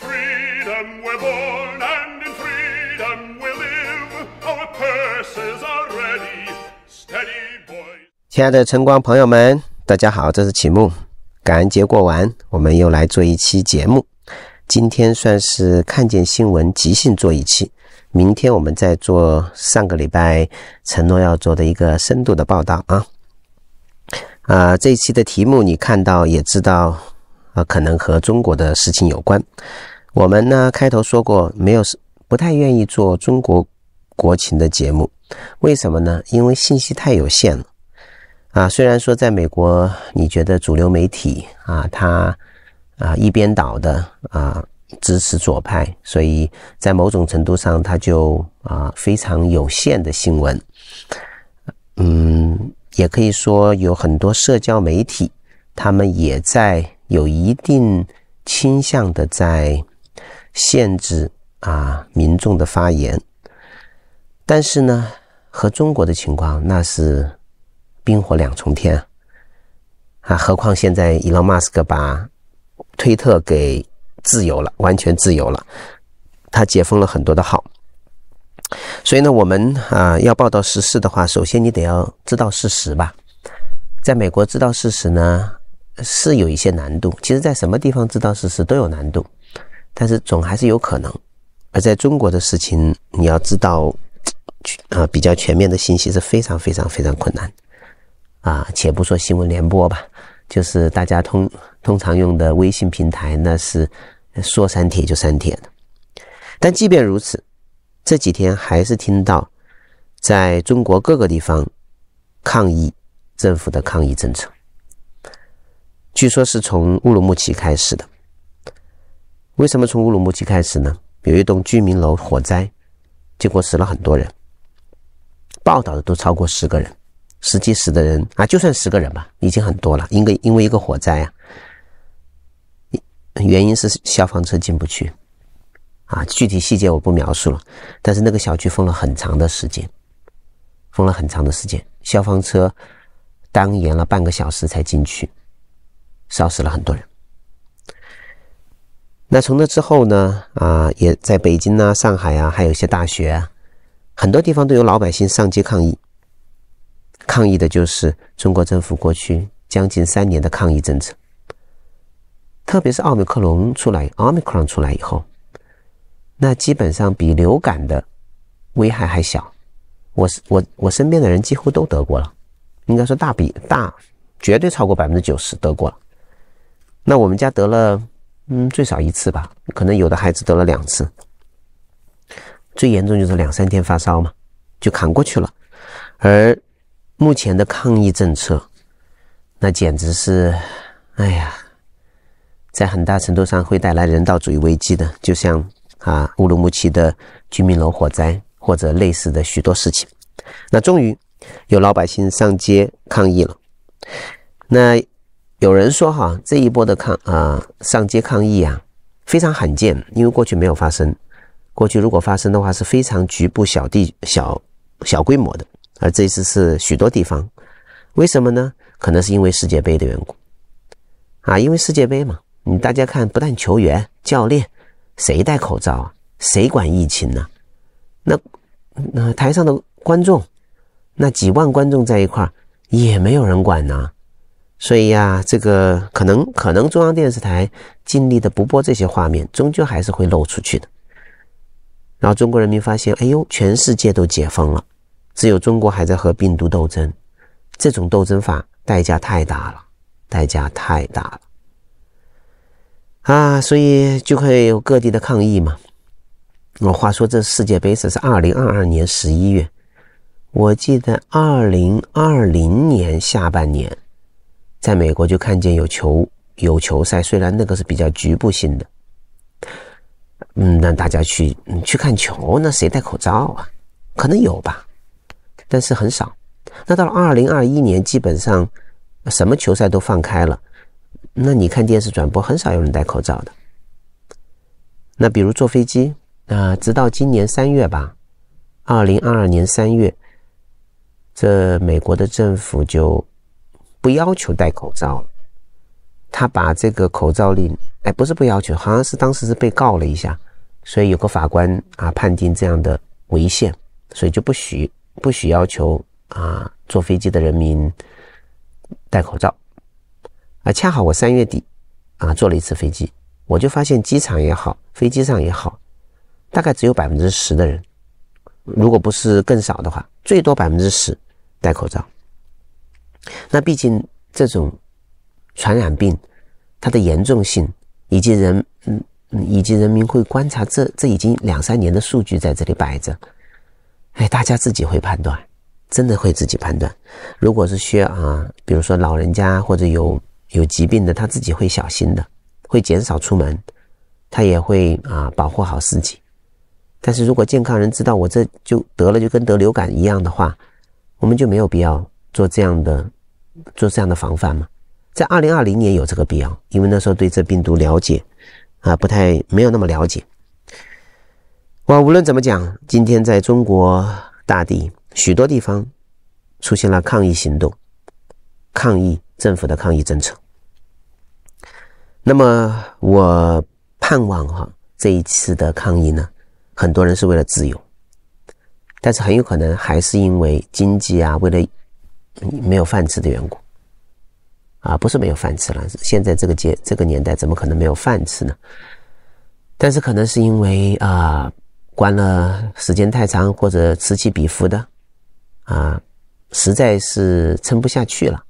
freedom we're born, and in freedom we'll live. Our purses are ready, steady boys. 亲爱的晨光朋友们，大家好，这是启幕。感恩节过完，我们又来做一期节目。今天算是看见新闻即兴做一期，明天我们再做上个礼拜承诺要做的一个深度的报道啊。啊、呃，这一期的题目你看到也知道，啊，可能和中国的事情有关。我们呢开头说过，没有不太愿意做中国国情的节目，为什么呢？因为信息太有限了。啊，虽然说在美国，你觉得主流媒体啊，它啊一边倒的啊支持左派，所以在某种程度上，它就啊非常有限的新闻，嗯。也可以说有很多社交媒体，他们也在有一定倾向的在限制啊民众的发言，但是呢，和中国的情况那是冰火两重天啊！何况现在伊隆马斯克把推特给自由了，完全自由了，他解封了很多的号。所以呢，我们啊要报道时事的话，首先你得要知道事实吧。在美国知道事实呢是有一些难度，其实在什么地方知道事实都有难度，但是总还是有可能。而在中国的事情，你要知道啊比较全面的信息是非常非常非常困难啊。且不说新闻联播吧，就是大家通通常用的微信平台，那是说删帖就删帖的。但即便如此。这几天还是听到，在中国各个地方抗议政府的抗议政策。据说是从乌鲁木齐开始的。为什么从乌鲁木齐开始呢？有一栋居民楼火灾，结果死了很多人，报道的都超过十个人，实际死的人啊，就算十个人吧，已经很多了。因为因为一个火灾啊，原因是消防车进不去。啊，具体细节我不描述了，但是那个小区封了很长的时间，封了很长的时间，消防车当延了半个小时才进去，烧死了很多人。那从那之后呢？啊，也在北京啊、上海啊，还有一些大学啊，很多地方都有老百姓上街抗议，抗议的就是中国政府过去将近三年的抗疫政策，特别是奥密克戎出来，奥密克戎出来以后。那基本上比流感的危害还小，我我我身边的人几乎都得过了，应该说大比大，绝对超过百分之九十得过了。那我们家得了，嗯，最少一次吧，可能有的孩子得了两次，最严重就是两三天发烧嘛，就扛过去了。而目前的抗疫政策，那简直是，哎呀，在很大程度上会带来人道主义危机的，就像。啊，乌鲁木齐的居民楼火灾或者类似的许多事情，那终于有老百姓上街抗议了。那有人说哈，这一波的抗啊上街抗议啊非常罕见，因为过去没有发生。过去如果发生的话是非常局部小地小小规模的，而这一次是许多地方。为什么呢？可能是因为世界杯的缘故啊，因为世界杯嘛，你大家看，不但球员、教练。谁戴口罩啊？谁管疫情呢？那那台上的观众，那几万观众在一块儿也没有人管呢。所以呀，这个可能可能中央电视台尽力的不播这些画面，终究还是会漏出去的。然后中国人民发现，哎呦，全世界都解封了，只有中国还在和病毒斗争。这种斗争法代价太大了，代价太大了。啊，所以就会有各地的抗议嘛。我话说，这世界杯是是二零二二年十一月，我记得二零二零年下半年，在美国就看见有球有球赛，虽然那个是比较局部性的，嗯，让大家去去看球，那谁戴口罩啊？可能有吧，但是很少。那到了二零二一年，基本上什么球赛都放开了。那你看电视转播，很少有人戴口罩的。那比如坐飞机，啊、直到今年三月吧，二零二二年三月，这美国的政府就不要求戴口罩了。他把这个口罩令，哎，不是不要求，好像是当时是被告了一下，所以有个法官啊判定这样的违宪，所以就不许不许要求啊坐飞机的人民戴口罩。啊，恰好我三月底啊坐了一次飞机，我就发现机场也好，飞机上也好，大概只有百分之十的人，如果不是更少的话，最多百分之十戴口罩。那毕竟这种。传染病，它的严重性以及人嗯以及人民会观察，这这已经两三年的数据在这里摆着，哎，大家自己会判断，真的会自己判断。如果是需要啊，比如说老人家或者有有疾病的，他自己会小心的，会减少出门，他也会啊保护好自己。但是如果健康人知道我这就得了，就跟得流感一样的话，我们就没有必要做这样的做这样的防范嘛。在二零二零年有这个必要，因为那时候对这病毒了解啊不太没有那么了解。我无论怎么讲，今天在中国大地许多地方出现了抗议行动，抗议政府的抗议政策。那么我盼望哈这一次的抗议呢，很多人是为了自由，但是很有可能还是因为经济啊，为了没有饭吃的缘故。啊，不是没有饭吃了。现在这个节这个年代，怎么可能没有饭吃呢？但是可能是因为啊，关了时间太长，或者此起彼伏的，啊，实在是撑不下去了。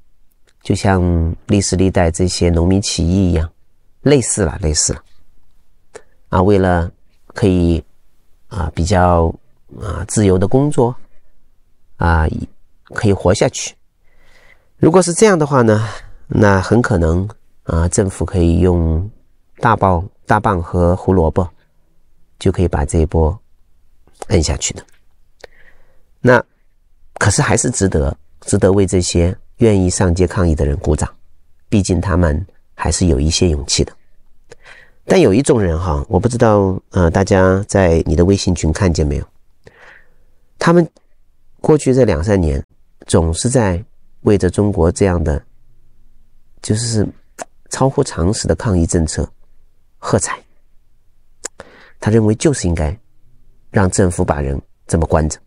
就像历史历代这些农民起义一样，类似了，类似了。啊，为了可以啊比较啊自由的工作，啊可以活下去。如果是这样的话呢？那很可能啊，政府可以用大棒、大棒和胡萝卜，就可以把这一波摁下去的。那可是还是值得，值得为这些愿意上街抗议的人鼓掌，毕竟他们还是有一些勇气的。但有一种人哈，我不知道呃，大家在你的微信群看见没有？他们过去这两三年总是在为着中国这样的。就是超乎常识的抗议政策，喝彩。他认为就是应该让政府把人这么关着。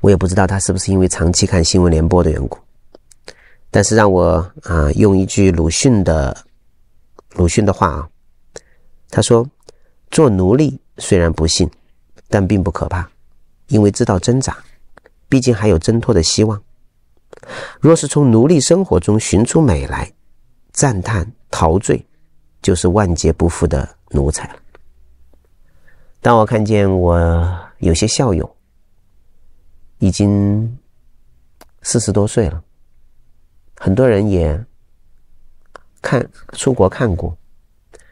我也不知道他是不是因为长期看新闻联播的缘故。但是让我啊用一句鲁迅的鲁迅的话啊，他说：“做奴隶虽然不幸，但并不可怕，因为知道挣扎，毕竟还有挣脱的希望。”若是从奴隶生活中寻出美来，赞叹陶醉，就是万劫不复的奴才了。当我看见我有些校友已经四十多岁了，很多人也看出国看过，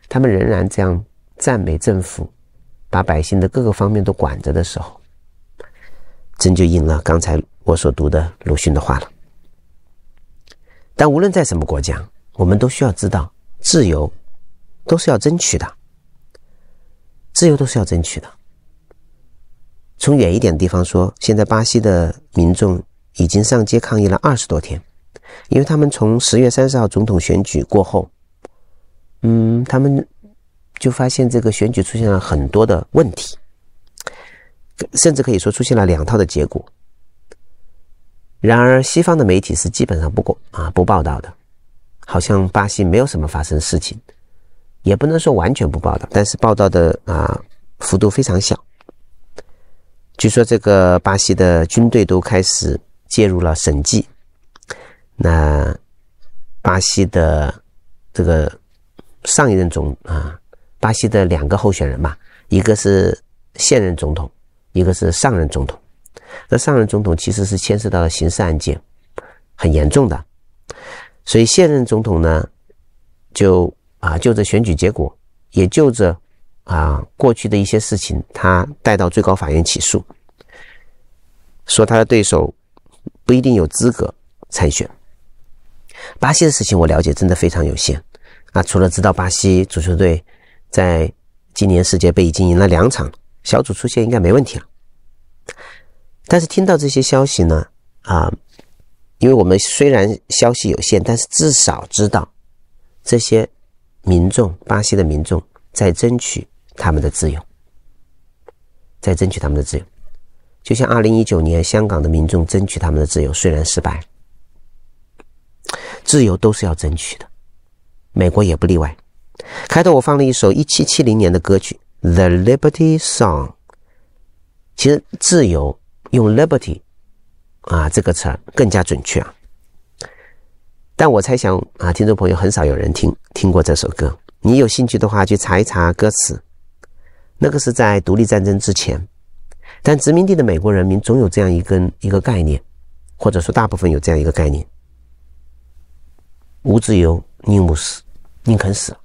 他们仍然这样赞美政府，把百姓的各个方面都管着的时候，真就应了刚才我所读的鲁迅的话了。但无论在什么国家，我们都需要知道，自由都是要争取的。自由都是要争取的。从远一点的地方说，现在巴西的民众已经上街抗议了二十多天，因为他们从十月三十号总统选举过后，嗯，他们就发现这个选举出现了很多的问题，甚至可以说出现了两套的结果。然而，西方的媒体是基本上不过啊不报道的，好像巴西没有什么发生事情，也不能说完全不报道，但是报道的啊幅度非常小。据说这个巴西的军队都开始介入了审计，那巴西的这个上一任总啊，巴西的两个候选人吧，一个是现任总统，一个是上任总统。那上任总统其实是牵涉到了刑事案件，很严重的，所以现任总统呢，就啊就着选举结果，也就着啊过去的一些事情，他带到最高法院起诉，说他的对手不一定有资格参选。巴西的事情我了解真的非常有限，啊，除了知道巴西足球队在今年世界杯已经赢了两场，小组出线应该没问题了。但是听到这些消息呢，啊，因为我们虽然消息有限，但是至少知道这些民众，巴西的民众在争取他们的自由，在争取他们的自由。就像二零一九年香港的民众争取他们的自由，虽然失败，自由都是要争取的，美国也不例外。开头我放了一首一七七零年的歌曲《The Liberty Song》，其实自由用 “liberty” 啊这个词更加准确啊。但我猜想啊，听众朋友很少有人听听过这首歌。你有兴趣的话，去查一查歌词。那个是在独立战争之前，但殖民地的美国人民总有这样一根一个概念，或者说大部分有这样一个概念：无自由宁无死，宁肯死。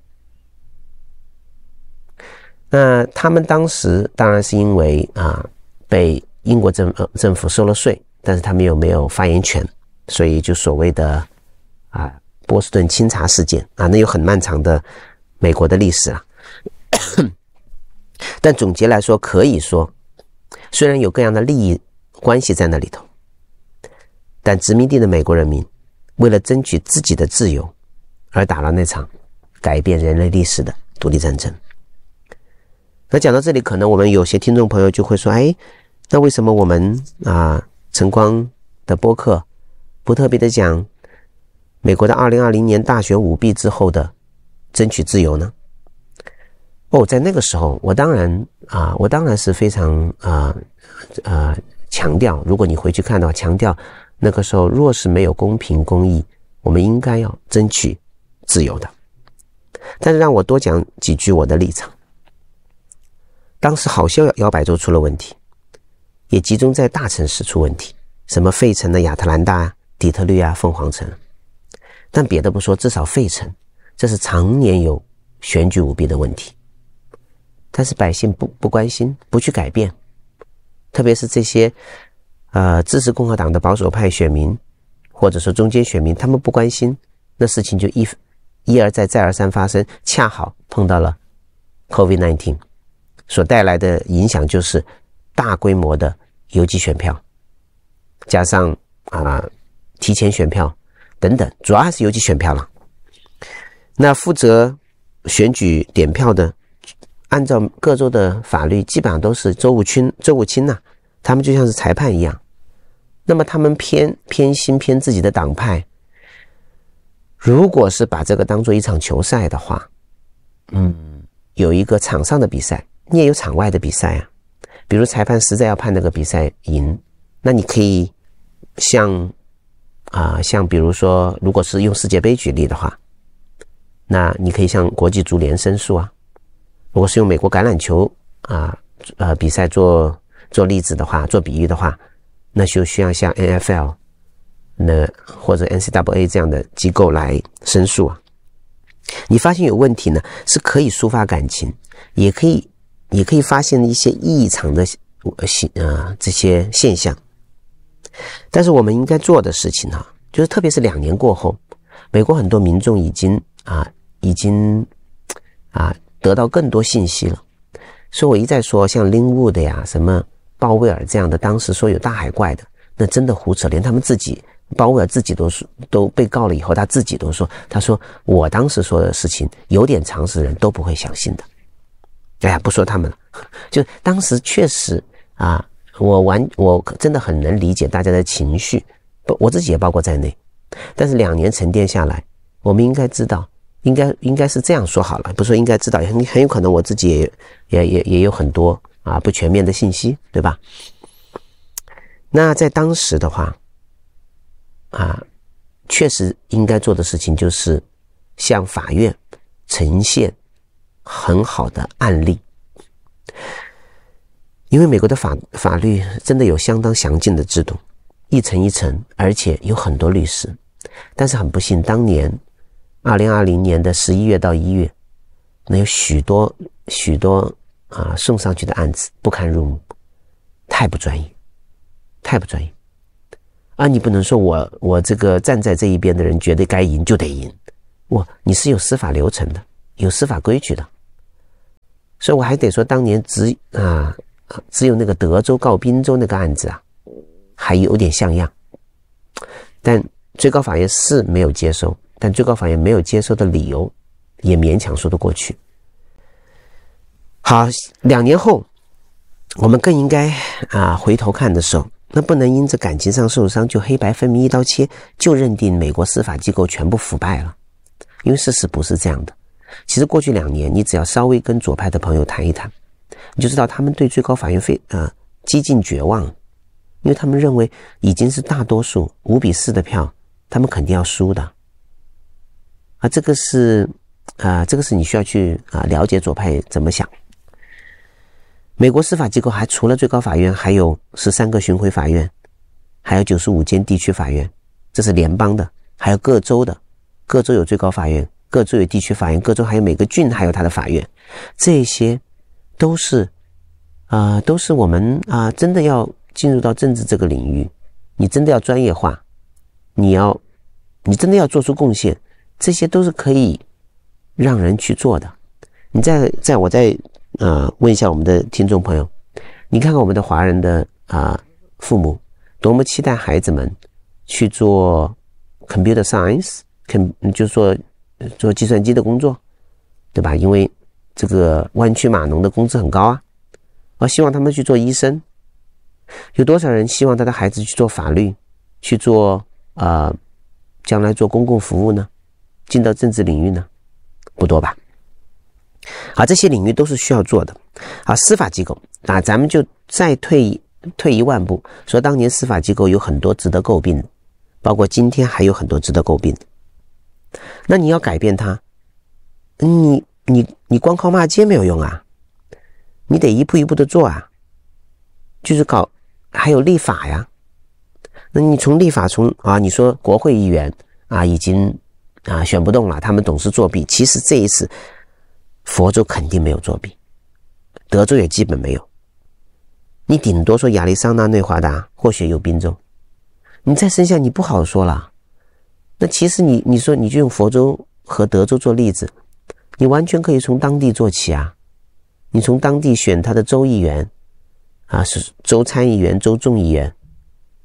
那他们当时当然是因为啊被英国政政府收了税，但是他们又没有发言权，所以就所谓的啊波士顿清查事件啊，那有很漫长的美国的历史啊。但总结来说，可以说，虽然有各样的利益关系在那里头，但殖民地的美国人民为了争取自己的自由而打了那场改变人类历史的独立战争。那讲到这里，可能我们有些听众朋友就会说：“哎，那为什么我们啊晨光的播客不特别的讲美国的二零二零年大选舞弊之后的争取自由呢？”哦，在那个时候，我当然啊，我当然是非常啊啊强调，如果你回去看到强调那个时候，若是没有公平公义，我们应该要争取自由的。但是让我多讲几句我的立场。当时好像摇摆州出了问题，也集中在大城市出问题，什么费城的亚特兰大、底特律啊、凤凰城。但别的不说，至少费城这是常年有选举舞弊的问题，但是百姓不不关心，不去改变，特别是这些呃支持共和党的保守派选民，或者说中间选民，他们不关心，那事情就一一而再再而三发生，恰好碰到了 COVID-19。所带来的影响就是大规模的邮寄选票，加上啊、提前选票等等，主要还是邮寄选票了。那负责选举点票的，按照各州的法律，基本上都是州务卿、州务卿呐，他们就像是裁判一样。那么他们偏偏心偏自己的党派，如果是把这个当做一场球赛的话，嗯，有一个场上的比赛。你也有场外的比赛啊，比如裁判实在要判那个比赛赢，那你可以像啊、像比如说，如果是用世界杯举例的话，那你可以向国际足联申诉啊。如果是用美国橄榄球啊呃比赛做做例子的话，做比喻的话，那就需要向 NFL 那或者 NCAA 这样的机构来申诉啊。你发现有问题呢，是可以抒发感情，也可以。也可以发现一些异常的现啊这些现象，但是我们应该做的事情呢，就是特别是两年过后，美国很多民众已经啊已经啊得到更多信息了，所以我一再说，像林伍的呀、什么鲍威尔这样的，当时说有大海怪的，那真的胡扯，连他们自己鲍威尔自己都说都被告了以后，他自己都说，他说我当时说的事情，有点常识人都不会相信的。哎呀，不说他们了，就当时确实啊，我完我真的很能理解大家的情绪，不，我自己也包括在内。但是两年沉淀下来，我们应该知道，应该应该是这样说好了，不说应该知道，很很有可能我自己也也也也有很多啊不全面的信息，对吧？那在当时的话，啊，确实应该做的事情就是向法院呈现。很好的案例，因为美国的法法律真的有相当详尽的制度，一层一层，而且有很多律师。但是很不幸，当年二零二零年的十一月到一月，那有许多许多啊送上去的案子不堪入目，太不专业，太不专业。啊，你不能说我我这个站在这一边的人觉得该赢就得赢，我你是有司法流程的，有司法规矩的。所以我还得说，当年只啊，只有那个德州告宾州那个案子啊，还有点像样。但最高法院是没有接收但最高法院没有接收的理由，也勉强说得过去。好，两年后，我们更应该啊回头看的时候，那不能因着感情上受伤就黑白分明一刀切，就认定美国司法机构全部腐败了，因为事实不是这样的。其实过去两年，你只要稍微跟左派的朋友谈一谈，你就知道他们对最高法院非啊几近绝望，因为他们认为已经是大多数五比四的票，他们肯定要输的。啊，这个是啊，这个是你需要去啊了解左派怎么想。美国司法机构还除了最高法院，还有十三个巡回法院，还有九十五间地区法院，这是联邦的，还有各州的，各州有最高法院，各州有地区法院，各州还有每个郡还有他的法院，这些都是啊、都是我们啊、真的要进入到政治这个领域，你真的要专业化，你要，你真的要做出贡献，这些都是可以让人去做的。你再再我再。啊、问一下我们的听众朋友，你看看我们的华人的啊、父母，多么期待孩子们去做 computer science，肯就是说做计算机的工作，对吧？因为这个弯曲码农的工资很高啊，我希望他们去做医生。有多少人希望他的孩子去做法律，去做啊、呃，将来做公共服务呢？进到政治领域呢？不多吧？啊，这些领域都是需要做的。啊，司法机构啊，咱们就再退一退一万步，说当年司法机构有很多值得诟病，包括今天还有很多值得诟病的。那你要改变它，你你你光靠骂街没有用啊，你得一步一步的做啊，就是搞还有立法呀。那你从立法从啊，你说国会议员啊已经啊选不动了，他们总是作弊，其实这一次。佛州肯定没有作弊，德州也基本没有。你顶多说亚利桑那、内华达或许有宾州，你再剩下你不好说了。那其实你你说你就用佛州和德州做例子，你完全可以从当地做起啊。你从当地选他的州议员，啊是州参议员、州众议员，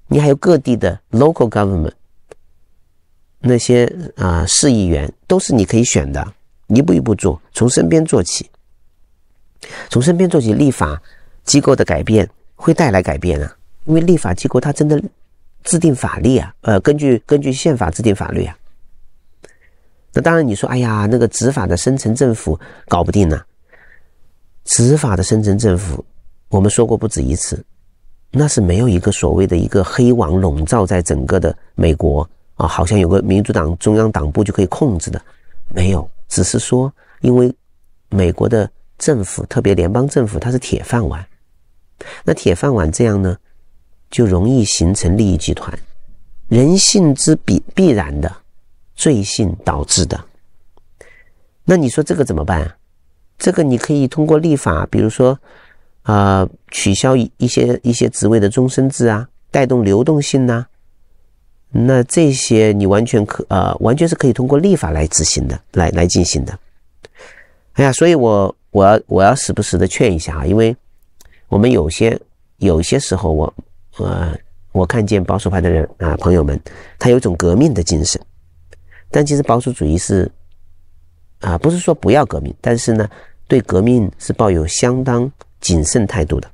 你还有各地的 local government 那些啊市议员都是你可以选的。一步一步做，从身边做起，从身边做起，立法机构的改变会带来改变啊！因为立法机构它真的制定法律啊，呃，根据根据宪法制定法律啊。那当然你说，哎呀，那个执法的深层政府搞不定呢、执法的深层政府，我们说过不止一次，那是没有一个所谓的一个黑网笼罩在整个的美国啊，好像有个民主党中央党部就可以控制的，没有。只是说，因为美国的政府，特别联邦政府，它是铁饭碗。那铁饭碗这样呢，就容易形成利益集团，人性之必必然的，罪性导致的。那你说这个怎么办啊？这个你可以通过立法，比如说，啊、呃，取消一些一些职位的终身制啊，带动流动性呐、那这些你完全可呃，完全是可以通过立法来执行的，来来进行的。哎呀，所以我我要我要时不时的劝一下啊，因为我们有些有些时候我呃我看见保守派的人啊朋友们，他有种革命的精神，但其实保守主义是啊不是说不要革命，但是呢对革命是抱有相当谨慎态度的，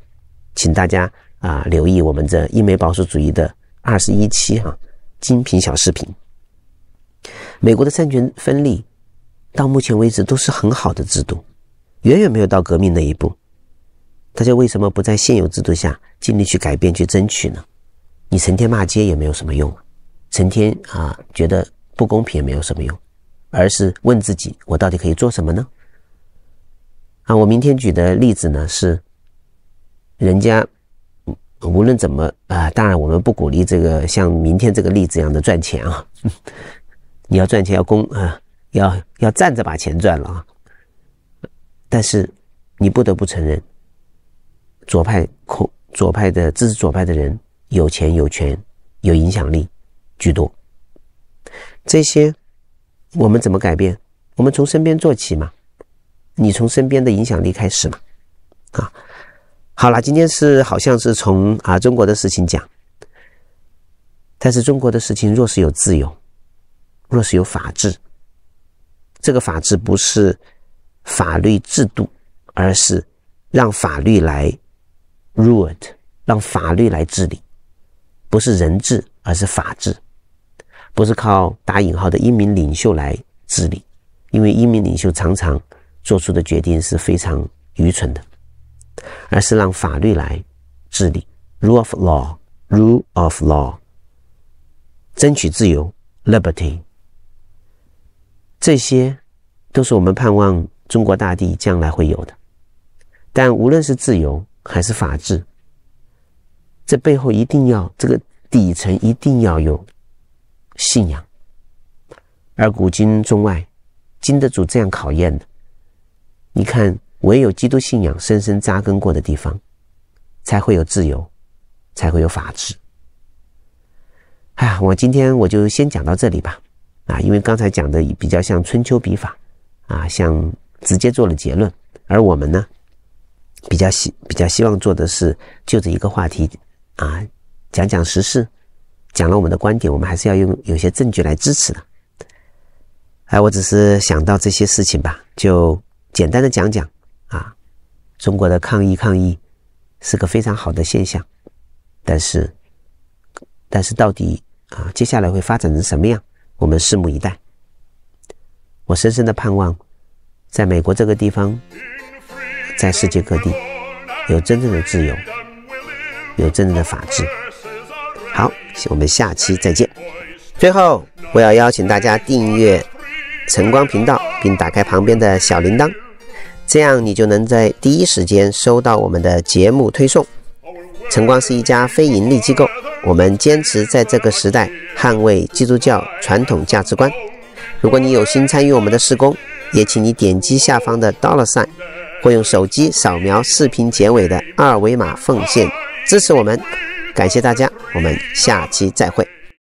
请大家啊留意我们这英美保守主义的二十一期哈。精品小视频。美国的三权分立到目前为止都是很好的制度，远远没有到革命那一步。大家为什么不在现有制度下尽力去改变、去争取呢？你成天骂街也没有什么用，成天啊觉得不公平也没有什么用，而是问自己：我到底可以做什么呢？啊，我明天举的例子呢是人家。无论怎么啊，当然我们不鼓励这个像明天这个例子一样的赚钱啊。你要赚钱要公啊，要要站着把钱赚了啊。但是你不得不承认，左派控左派的支持左派的人有钱有权有影响力居多。这些我们怎么改变？我们从身边做起嘛。你从身边的影响力开始嘛。啊。好了，今天是好像是从啊中国的事情讲，但是中国的事情若是有自由，若是有法治，这个法治不是法律制度，而是让法律来 rule it，让法律来治理，不是人治，而是法治，不是靠打引号的英明领袖来治理，因为英明领袖常常做出的决定是非常愚蠢的，而是让法律来治理，rule of law，rule of law，争取自由，liberty，这些都是我们盼望中国大地将来会有的。但无论是自由还是法治，这背后一定要这个底层一定要有信仰，而古今中外经得住这样考验的，你看，唯有基督信仰深深扎根过的地方，才会有自由，才会有法治。哎呀，我今天我就先讲到这里吧。啊，因为刚才讲的比较像春秋笔法，啊，像直接做了结论，而我们呢，比较希比较希望做的是就这一个话题啊，讲讲实事，讲了我们的观点，我们还是要用有些证据来支持的。哎，我只是想到这些事情吧，就简单的讲讲啊，中国的抗疫抗疫是个非常好的现象，但是但是到底啊接下来会发展成什么样，我们拭目以待。我深深的盼望，在美国这个地方。在世界各地，有真正的自由，有真正的法治。好，我们下期再见。最后，我要邀请大家订阅晨光频道，并打开旁边的小铃铛，这样你就能在第一时间收到我们的节目推送。晨光是一家非盈利机构，我们坚持在这个时代捍卫基督教传统价值观。如果你有心参与我们的事工，也请你点击下方的 dollar sign。会用手机扫描视频结尾的二维码奉献支持我们，感谢大家，我们下期再会。